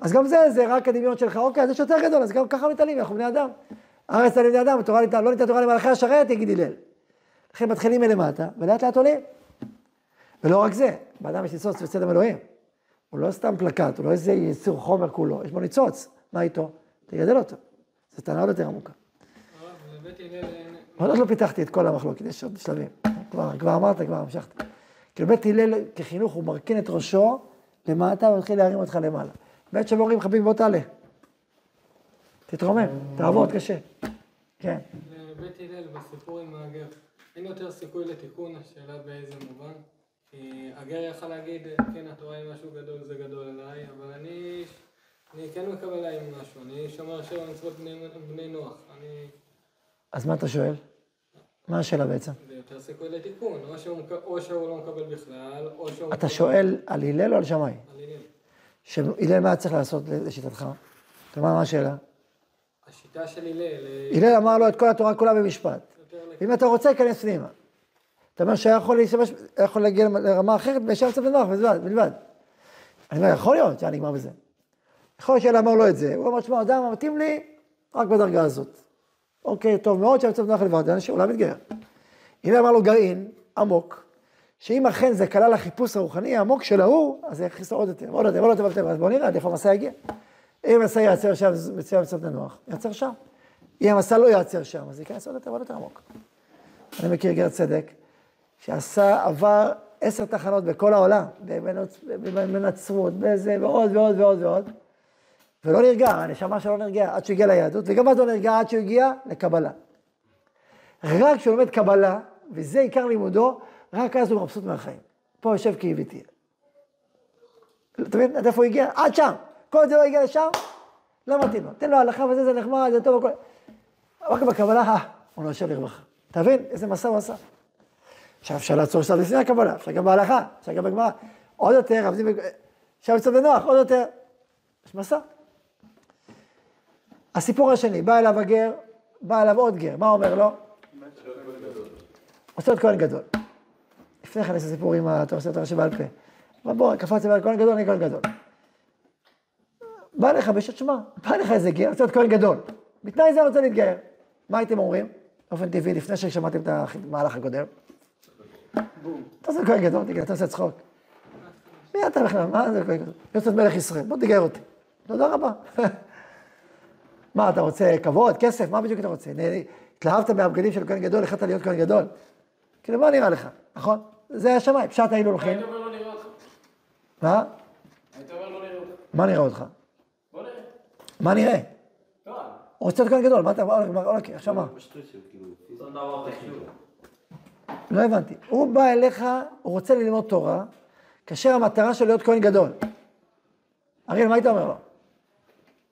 אז גם זה, זה רק הדמיון שלך, אוקיי, אז יש יותר גדול, אז גם ככה מתעלים, אנחנו בני אדם. הארץ על ידי אדם, התורה ניתנה, לא ניתנה תורה למלאכי השרת, יגיד הלל. לכן מתחילים מלמטה, ולאט לאט עולים. ולא רק זה, באדם יש ניצוץ וצלם אלוהים. הוא לא סתם פלקט, הוא לא איזה יצור חומר כולו, יש בו ניצוץ. מה איתו? תגדל אותו. זו טענה עוד יותר עמוקה. עוד לא פיתחתי את כל המחלוקת, יש עוד שלבים. כבר, אמרת, כבר המשכת. כאילו בית הלל כחינוך הוא מרכין את ראשו למטה ומתחיל להרים אותך למעלה. בית שבו אומרים חביבי בוא תעלה. תתרומם, תעבוד קשה. כן. בבית הלל, בסיפור עם הגר, אין יותר סיכוי לתיקון, השאלה באיזה מובן. כי הגר יכל להגיד, כן, התורה היא משהו גדול, זה גדול עליי, אבל אני, אני כן מקבל עליי משהו, אני שומר שבע מצוות בני, בני נוח, אני, אז מה אתה שואל? מה השאלה בעצם? זה יותר סיכוי לתיקון, או שהוא, או שהוא לא מקבל בכלל, או שהוא... אתה מקבל- שואל על הלל או על שמאי? על הלל. שהלל מה צריך לעשות לשיטתך? אתה אומר, מה השאלה? השיטה של הלל, אה, הלל אמר לו את כל התורה כולה במשפט. ואם אתה רוצה, כנס פנימה. אתה אומר שהיה יכול להשתמש, היה יכול להגיע לרמה אחרת וישר קצת בנוח בלבד, בלבד. אני אומר, יכול להיות שהיה נגמר בזה. יכול להיות שאלה אמר לו את זה, הוא אמר, תשמע, אדם מתאים לי רק בדרגה הזאת. אוקיי, טוב מאוד שהיה קצת בנוח לבד, אנשים אולי מתגייר. הנה אמר לו גרעין עמוק, שאם אכן זה כלל החיפוש הרוחני העמוק של ההוא, אז זה יכניס עוד יותר, עוד יותר, עוד יותר, עוד יותר, אז בואו נראה עד איפה המסע יגיע. אם המסע ייעצר שם, מצוין מצוות נוח, ייעצר שם. אם המסע לא ייעצר שם, אז ייכנס עוד יותר, עוד יותר עמוק. אני מכיר גר צדק, שעשה, עבר עשר תחנות בכל העולם, בנצרות, בזה, ועוד ועוד ועוד ועוד, ולא נרגע, הנשמה שלו לא נרגעה עד שהוא הגיע ליהדות, וגם אז לא נרגע עד שהוא הגיע לקבלה. רק כשהוא לומד קבלה, וזה עיקר לימודו, רק אז הוא מבסוט מהחיים. פה יושב כאיביתי. אתה מבין עד איפה הוא הגיע? עד שם. כל זה לא הגיע לשם, לא מתאים לו. תן לו הלכה וזה, זה נחמד, זה טוב, הכל. רק בקבלה, אה, הוא נושב לרווחה. אתה מבין? איזה מסע הוא עשה. עכשיו אפשר לעצור שלב לפני הקבלה, אפשר גם בהלכה, אפשר גם בגמרא. עוד יותר, עבדים, אפשר לצאת בנוח, עוד יותר. יש מסע. הסיפור השני, בא אליו הגר, בא אליו עוד גר, מה אומר לו? רוצה להיות כהן גדול. לפני כן יש סיפור עם אתה עושה תורה שבעל פה. אבל בוא, קפצתי בעל כהן גדול, אני כהן גדול. בא לך בשעת שמע, בא לך איזה גר, רוצה להיות כהן גדול. בתנאי זה רוצה להתגייר. מה הייתם אומרים? באופן טבעי, לפני ששמעתם את המהלך הקודם. אתה עושה כהן גדול, תגיד, אתה עושה צחוק. מי אתה בכלל? מה זה כהן גדול? להיות מלך ישראל, בוא תגייר אותי. תודה רבה. מה, אתה רוצה כבוד, כסף? מה בדיוק אתה רוצה? התלהבת מהבגדים של כהן גדול, החלטת להיות כהן גדול? כאילו, מה נראה לך, נכון? זה השמיים, פשט היינו הולכים. היית אומר לא נראה אותך. מה? היית אומר לא נראה אותך. מה נראה אותך? בוא נראה. מה נראה? רוצה להיות כהן גדול, מה אתה... אוקיי, עכשיו מה? לא הבנתי. הוא בא אליך, הוא רוצה ללמוד תורה, כאשר המטרה שלו להיות כהן גדול. אריאל, מה היית אומר לו?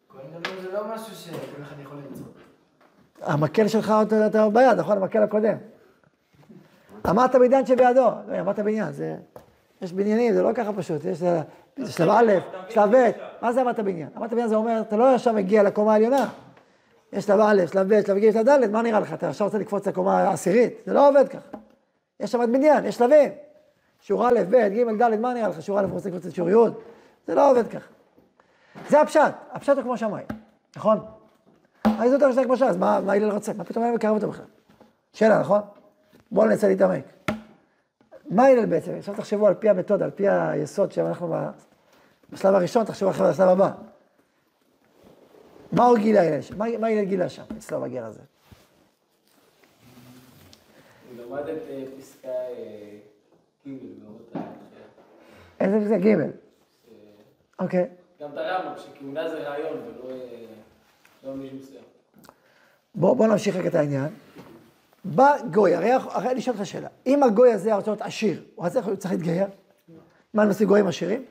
כהן גדול זה לא משהו שכל אחד יכול למצוא. המקל שלך עוד אתה ביד, נכון? המקל הקודם. אמרת בניין שבידו. לא, אמרת בניין, זה... יש בניינים, זה לא ככה פשוט. יש שלב א', שלב ב', מה זה אמרת בניין? אמרת בניין זה אומר, אתה לא ישר מגיע לקומה העליונה. יש שלב א', שלב ב', שלב ג', שלב ד', מה נראה לך? אתה עכשיו רוצה לקפוץ לקומה העשירית? זה לא עובד ככה. יש שם בניין, יש שלבים. שיעור א', ב', ג', ד', מה נראה לך? שיעור א' רוצה לקפוץ לשיעור י'? זה לא עובד ככה. זה הפשט, הפשט הוא כמו שמיים, נכון? אז זאת הראשונה כמו שעה, אז מה מה רוצה? מה פתאום היה מקרב אותו בכלל? שאלה, נכון? בואו ננסה להתעמק. מה הלל בעצם? עכשיו תחשבו על פי המתודה, על פי היסוד שאנחנו בשלב הראשון, תחשבו אחרי השלב הבא. מה הוא גילה הלל? מה מה הלל גילה שם, אצלו בגר הזה? אה, פסקה אה, ג' באורות ההתחלה. איזה זה ג', אוקיי. גם את הרמב"ם, שכהונה זה רעיון ולא אה, לא מישהו מסוים. בוא, בוא נמשיך רגע את העניין. בא גוי, הרי, הרי אני שואל אותך שאלה, אם הגוי הזה רוצה להיות עשיר, הוא צריך, להתגייר? מה, אני מספיק גויים עשירים?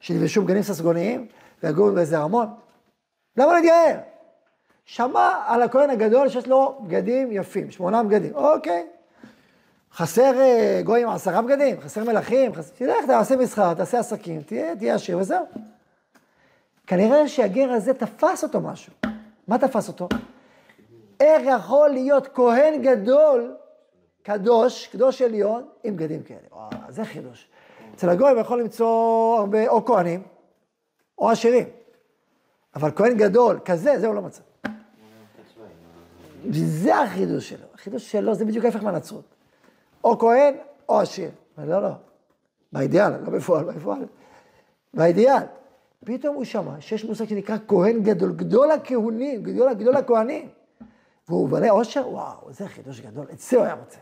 שנלבשו בגנים ססגוניים ויגורו באיזה ארמון? למה להתגייר? שמע על הכהן הגדול שיש לו בגדים יפים, שמונה בגדים, אוקיי. חסר אה, גויים עשרה בגדים, חסר מלכים, חסר... תלך, תעשה מסחר, תעשה עסקים, תהיה, תהיה עשיר וזהו. כנראה שהגר הזה תפס אותו משהו. מה תפס אותו? איך יכול להיות כהן גדול, קדוש, קדוש עליון, עם בגדים כאלה? וואו, זה חידוש. אצל הגויים יכול למצוא הרבה, או כהנים, או עשירים. אבל כהן גדול, כזה, זה הוא לא מצא. וזה החידוש שלו. החידוש שלו זה בדיוק ההפך מהנצרות. או כהן, או עשיר. אבל לא, לא. באידיאל, לא בפועל, בפועל. באידיאל. פתאום הוא שמע שיש מושג שנקרא כהן גדול, גדול הכהונים, גדול, גדול הכהנים. והוא מלא עושר, וואו, זה חידוש גדול, את זה הוא היה רוצה.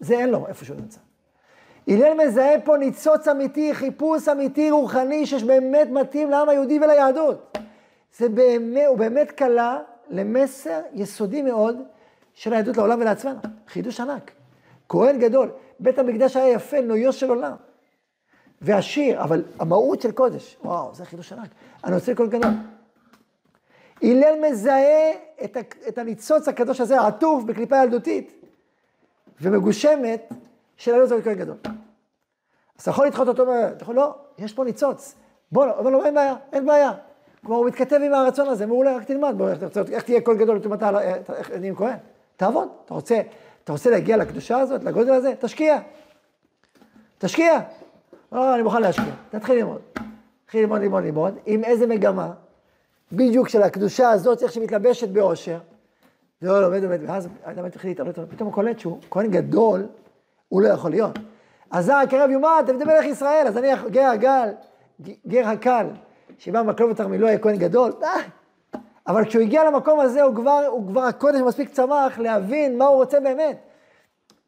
זה אין לו איפה שהוא נמצא. הלל מזהה פה ניצוץ אמיתי, חיפוש אמיתי, רוחני, שבאמת מתאים לעם היהודי וליהדות. זה באמת, הוא באמת קלע למסר יסודי מאוד של העדות לעולם ולעצמנו. חידוש ענק. כהן גדול, בית המקדש היה יפה, נויו של עולם. ועשיר, אבל המהות של קודש, וואו, זה חידוש ענק. אני רוצה לכל גדול. הלל מזהה את, הניצוץ הקדוש הזה, העטוף בקליפה ילדותית ומגושמת של הלל זהו כהן גדול. אז אתה יכול לדחות אותו, אתה יכול, לא, יש פה ניצוץ. בוא, אומר לו, אין בעיה, אין בעיה. כלומר, הוא מתכתב עם הרצון הזה, מעולה, רק תלמד, בוא, איך, איך תהיה כהן גדול אתה, איך- איך נהיים כהן? תעבוד, אתה רוצה, אתה רוצה להגיע לקדושה הזאת, לגודל הזה, תשקיע. תשקיע. לא, אני מוכן להשקיע. תתחיל ללמוד. תתחיל ללמוד, ללמוד, ללמוד, עם איזה מגמה, בדיוק של הקדושה הזאת, איך שהיא מתלבשת באושר. לא, לומד, לומד, ואז האדם מתחיל להתעלות, פתאום הוא קולט שהוא כהן גדול, הוא לא יכול להיות. אז זה הקרב יומת, תבדי מלך ישראל, אז אני גר הגל, גר הקל, שבא מקלוב ותרמילו היה כהן גדול, די. אבל כשהוא הגיע למקום הזה, הוא כבר, הוא כבר הקודש מספיק צמח להבין מה הוא רוצה באמת.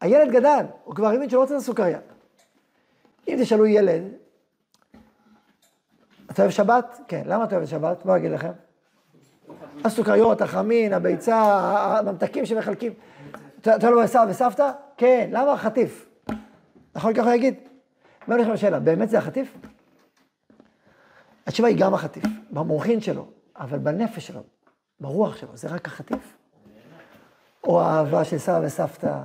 הילד גדל, הוא כבר הבין שהוא לא רוצה את הסוכריה. אם תשאלו ילד, אתה אוהב שבת? כן. למה אתה אוהב שבת? בוא אגיד לכם. הסוכריות, החמין, הביצה, הממתקים שמחלקים. אתה לא סבא וסבתא? כן. למה החטיף? נכון ככה? מה אני חושב שאלה, באמת זה החטיף? התשובה היא גם החטיף, במוחין שלו, אבל בנפש שלו, ברוח שלו, זה רק החטיף? או האהבה של סבא וסבתא,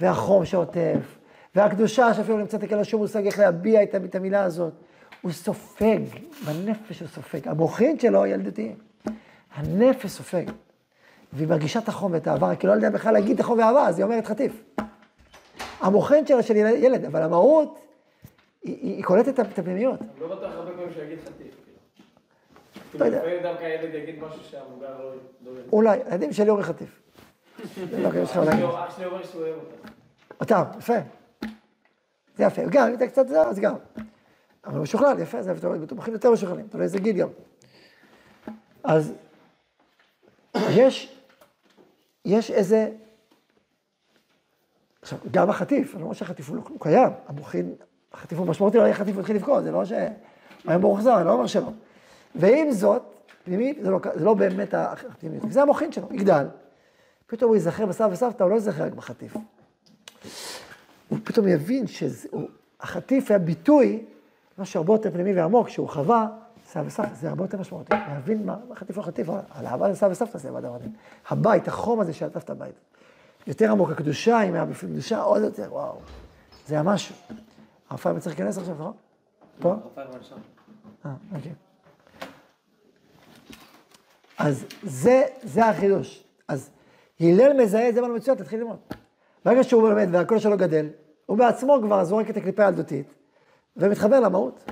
והחום שעוטף, והקדושה שאפילו לא נמצאת כאלה שום מושג איך להביע את המילה הזאת. הוא סופג, בנפש הוא סופג. המוחין שלו ילדותיים. הנפש סופג. והיא מרגישה את החום ואת האהבה, כי לא יודע בכלל להגיד את החום והאהבה, אז היא אומרת חטיף. המוחין שלו של ילד, אבל המהות, היא, היא, היא קולטת את הפנימיות. לא בטוח הרבה פעמים שהוא יגיד חטיף. לא יודע. לפעמים דווקא הילד יגיד משהו שהמבוגר לא לא. אולי, הילדים שלי אורי חטיף. לא. אח שלי אומר שהוא אוהב אותה. אותם, יפה. זה יפה. גם, אם אתה קצת זה, אז גם. אבל הוא משוכלל, יפה, זה יפה, בטוחים יותר משוכללים, תלוי איזה גיל גם. אז יש, יש איזה, עכשיו, גם החטיף, אני לא אומר שהחטיף הוא לא הוא קיים, המוחין, החטיף הוא משמעותי, לא יהיה חטיף, הוא התחיל לבכות, זה לא ש... הוא היה מאוכזר, אני לא אומר שלא. ועם זאת, פנימית, זה לא, זה לא באמת הפנימיות, זה המוחין שלו, יגדל. פתאום הוא ייזכר בסבא וסבתא, הוא לא ייזכר רק בחטיף. הוא פתאום יבין שהחטיף היה ביטוי, משהו הרבה יותר פנימי ועמוק, שהוא חווה, סבא וסבתא, זה הרבה יותר משמעותי. להבין מה מה חטיף או חטיף, על אהבה לסבא וסבתא זה מדע מדהים. הבית, החום הזה שעטף את הבית. יותר עמוק, הקדושה, אם היה בפנים קדושה, עוד יותר, וואו. זה היה משהו. הרב פיימן צריך להיכנס עכשיו, נכון? פה? אה, אוקיי. אז זה, זה החידוש. אז הלל מזהה את זה במצוין, תתחיל ללמוד. ברגע שהוא לומד והקול שלו גדל, הוא בעצמו כבר זורק את הקליפה הילדותית, ומתחבר למהות.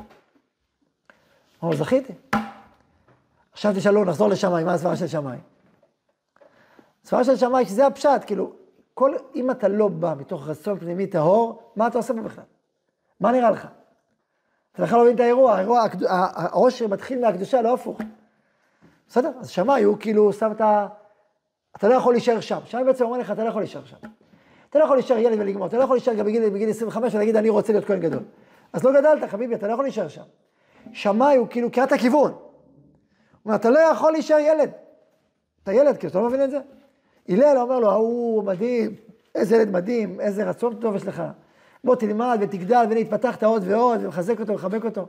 הוא זכיתי. עכשיו תשאלו, נחזור לשמיים, מה הסברה של שמיים? הסברה של שמיים, שזה הפשט, כאילו, כל, אם אתה לא בא מתוך רצון פנימי טהור, מה אתה עושה פה בכלל? מה נראה לך? אתה בכלל לא מבין את האירוע, האירוע, העושר מתחיל מהקדושה, לא הפוך. בסדר? אז שמאי הוא כאילו שם את ה... אתה לא יכול להישאר שם. שמאי בעצם אומר לך, אתה לא יכול להישאר שם. אתה לא יכול להישאר ילד ולגמור, אתה לא יכול להישאר גם בגיל, בגיל 25 ולהגיד, אני רוצה להיות כהן גדול. אז לא גדלת, חביבי, אתה לא יכול להישאר שם. שמאי הוא כאילו קריאת הכיוון. הוא אומר, אתה לא יכול להישאר ילד. אתה ילד, כאילו, אתה לא מבין את זה? הלל אומר לו, ההוא מדהים, איזה ילד מדהים, איזה רצון טוב יש לך. בוא תלמד ותגדל והנה התפתחת עוד ועוד, ומחזק אותו ומחבק אותו.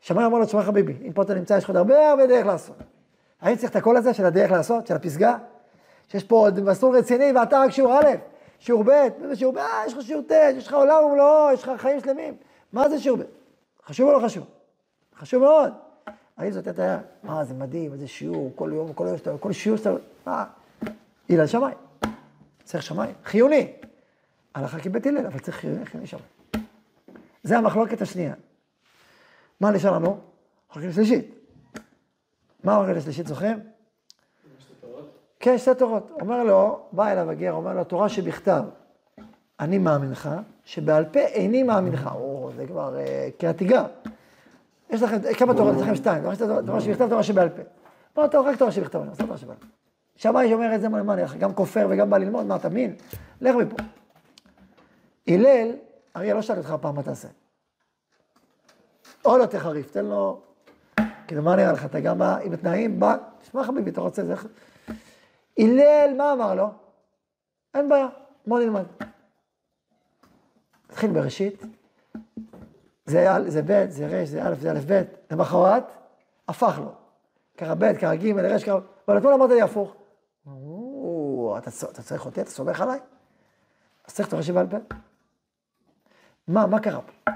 שמאי אומר לו, תשמע חביבי, אם פה אתה נמצא, יש לך עוד הרבה הרבה דרך לעשות. האם צריך את הקול הזה של הדרך לעשות, של הפסגה? שיש פה עוד מסלול רציני ואתה רק שיעור א', שיעור ב', שיעור ב', אה, יש לך שיעור ט', יש לך עולם ומלואו, יש לך חיים שלמים. מה זה שיעור ב'? חשוב או לא חשוב? חשוב מאוד. האם זאת הייתה, מה זה מדהים, איזה שיעור, כל יום, כל יום, שאתה- כל שיעור שאתה, מה? הלל שמאי. צריך שמאי, חיוני. הלכה כבית הלל, אבל צריך חיוני, חיוני שמאי. זה המחלוקת השנייה. מה נשאר לנו? מחלוקת שלישית. מה המחלוקת השלישית, זוכרים? כן, שתי תורות. אומר לו, בא אליו הגר, אומר לו, תורה שבכתב, אני מאמין לך, שבעל פה איני מאמין לך. או, זה כבר אה, קריאת תיגר. יש לכם, כמה תורות? יש לכם שתיים. תורה שבכתב, תורה שבעל פה. לא, טוב, רק תורה שבכתב, אני עושה תורה שבעל פה. שמאי שאומר את זה, מה אני? גם כופר וגם בא ללמוד, מה אתה מין? לך מפה. הלל, אריה לא שאל אותך פעם מה תעשה. עוד יותר חריף, תן לו... כאילו, מה נראה לך? אתה גם עם התנאים, בא, תשמע חביבי, אתה רוצה זה... הלל, מה אמר לו? אין בעיה, בוא נלמד. נתחיל בראשית, זה, זה ב', זה ר', זה א', זה א', ב', למחרת, הפך לו. ככה ב', ככה ג', ר', ככה, אבל אתמול אמרת לי הפוך. אתה, אתה צריך אותי, אתה סומך עליי? אז צריך תורה שבעל פה. מה, מה קרה פה?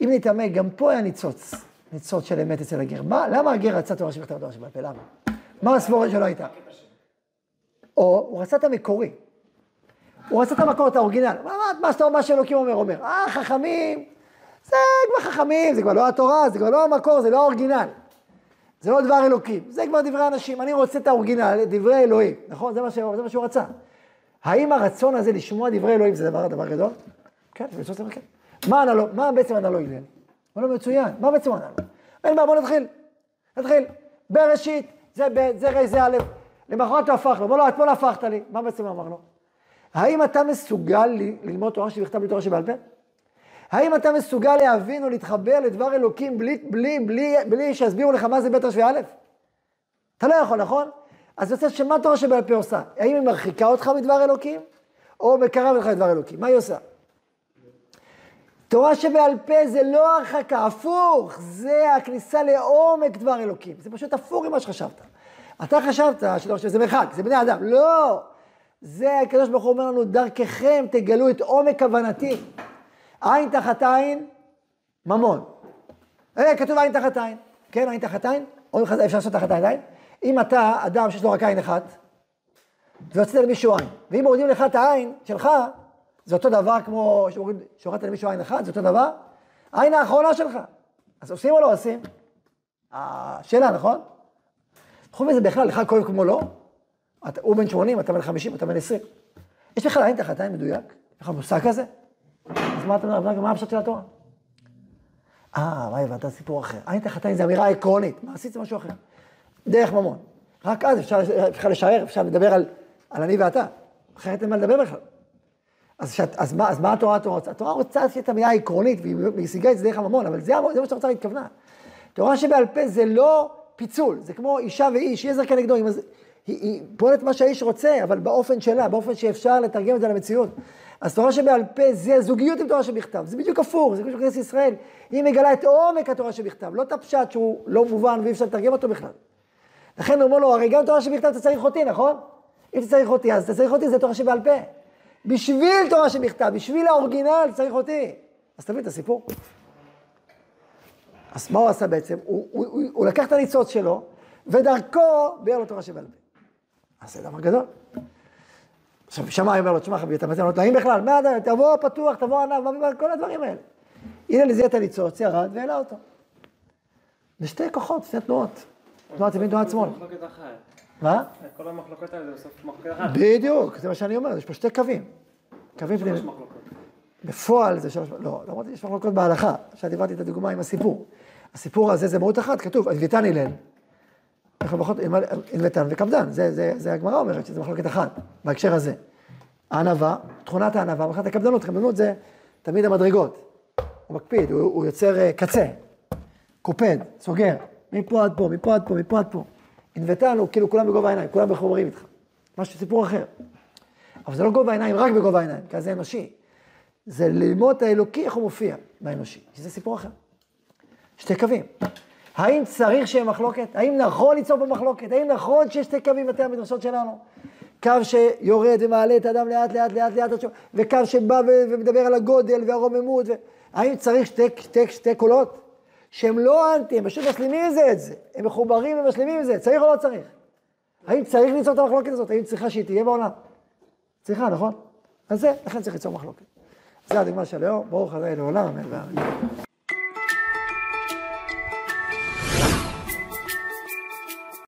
אם נתעמק, גם פה היה ניצוץ, ניצוץ של אמת אצל הגר. מה, למה הגר רצה תורה שבכתב ותורה שבעל פה? למה? מה הסבורה שלו הייתה? או הוא רצה את המקורי. הוא רצה את המקור, את האורגינל. מה, מה, מה מה שאלוקים אומר, אומר. אה, חכמים, זה כבר חכמים, זה כבר לא התורה, זה כבר לא המקור, זה לא האורגינל. זה לא דבר אלוקים, זה כבר דברי אנשים. אני רוצה את האורגינל, דברי אלוהים, נכון? זה מה, ש... זה מה שהוא רצה. האם הרצון הזה לשמוע דברי אלוהים זה דבר, דבר גדול? כן, זה מצוין, כן. מה, ענה לו, מה בעצם הלל? אמר לו מצוין, מה ענה לו? אין בעיה, בוא נתחיל. נתחיל. בראשית, זה ב', זה ר', זה א', למחרת הוא הפך לו, אמר לו, אתמול הפכת לי. מה בעצם הוא אמר לו? האם אתה מסוגל ל- ללמוד תורה שבכתב בלי תורה שבעל פה? האם אתה מסוגל להבין או להתחבר לדבר אלוקים בלי, בלי, בלי, בלי שיסבירו לך מה זה ב' ר' וא'? אתה לא יכול, נכון? אז יוצא שמה תורה שבעל פה עושה? האם היא מרחיקה אותך מדבר אלוקים, או מקרבת אותך לדבר אלוקים? מה היא עושה? תורה שבעל פה זה לא הרחקה, הפוך, זה הכניסה לעומק דבר אלוקים. זה פשוט הפוך ממה שחשבת. אתה חשבת שתורה שבעל זה מרחק, זה בני אדם. לא! זה הקדוש ברוך הוא אומר לנו, דרככם תגלו את עומק כוונתי. עין תחת עין, ממון. אה, כתוב עין תחת עין. כן, עין תחת עין? אפשר לעשות תחת עין? אם אתה אדם שיש לו רק עין אחת, ורצית למישהו עין, ואם מורידים לך את העין שלך, זה אותו דבר כמו שמוריד- שהורדת למישהו עין אחת, זה אותו דבר? העין האחרונה שלך. אז עושים או לא עושים? השאלה, נכון? חוץ מזה בכלל, לך כואב כמו לא? אתה, הוא בן 80, אתה בן 50, אתה בן 20. יש בכלל עין תחת עין מדויק? יש לך מושג כזה? אז מה אתה אומר, מה הפשט של התורה? אה, מה הבנת? סיפור אחר. עין תחת עין זה אמירה עקרונית, מעשית זה משהו אחר. דרך ממון. רק אז אפשר, אפשר לשער, אפשר לדבר על, על אני ואתה. אחרת אין מה לדבר בכלל. אז, שאת, אז, מה, אז מה התורה, התורה רוצה? התורה רוצה את המילה העקרונית, והיא משיגה את זה דרך הממון, אבל זה, זה מה שהתורה התכוונה. תורה שבעל פה זה לא פיצול, זה כמו אישה ואיש, יהיה זר כנגדו, היא, היא, היא פועלת מה שהאיש רוצה, אבל באופן שלה, באופן שאפשר לתרגם את זה למציאות. אז תורה שבעל פה זה זוגיות עם תורה שבכתב, זה בדיוק הפוך, זה כמו שכנסת ישראל, היא מגלה את עומק התורה שבכתב, לא את הפשט שהוא לא מובן ואי אפשר לתרגם אותו בכלל. לכן הוא אומר לו, הרי גם תורה שבכתב אתה צריך אותי, נכון? אם אתה צריך אותי, אז אתה צריך אותי, זה תורה שבעל פה. בשביל תורה שבכתב, בשביל האורגינל, צריך אותי. אז תבין את הסיפור. אז מה הוא עשה בעצם? הוא, הוא, הוא, הוא לקח את הניצוץ שלו, ודרכו ביאר לו תורה שבעל פה. אז זה דבר גדול. עכשיו, שמאי אומר לו, תשמע חביבי, אתה מציע לו תנאים בכלל, מה אתה, תבוא פתוח, תבוא ענב, כל הדברים האלה. הנה לזה את הניצוץ, ירד והעלה אותו. זה שתי כוחות, שתי תנועות. תנועת ימין, תנועת שמאל. מחלוקת. מה? כל המחלוקות האלה זה בסוף מחלוקת אחת. בדיוק, זה מה שאני אומר, יש פה שתי קווים. קווים פנימיים. מחלוקות. בפועל זה שלוש, לא, למרות שיש מחלוקות בהלכה. עכשיו דיברתי את הדוגמה עם הסיפור. הסיפור הזה זה מהות אחת, כתוב, אביתן הלל. איך לפחות, אביתן וקפדן, זה, זה, זה הגמרא אומרת שזה מחלוקת אחת, בהקשר הזה. הענווה, תכונת הענווה, מבחינת הקפדנות, קפדנות זה תמיד המדרגות. הוא מקפיד, הוא, הוא יוצר אה, קצה, קופד, סוגר, מפה עד פה, מפה עד פה, מפה עד פה. הוא כאילו כולם בגובה העיניים, כולם מחוברים איתך. משהו, סיפור אחר. אבל זה לא גובה העיניים, רק בגובה העיניים, כי זה אנושי. זה ללמוד את האלוקי, איך הוא מופיע באנושי, שזה סיפור אחר. שתי קווים. האם צריך שיהיה מחלוקת? האם נכון ליצור פה מחלוקת? האם נכון שיש שתי קווים בתי המדרשות שלנו? קו שיורד ומעלה את האדם לאט לאט לאט לאט, ש- וקו שבא ומדבר על הגודל והרוממות. ו... האם צריך שתי, שתי, שתי קולות? שהם לא אנטי, הם פשוט משלימים זה את זה. הם מחוברים ומשלימים עם זה, צריך או לא צריך? האם צריך ליצור את המחלוקת הזאת? האם צריכה שהיא תהיה בעולם? צריכה, נכון? אז זה, לכן צריך ליצור מחלוקת. זה הדוגמה של היום, ברוך ה' לעולם.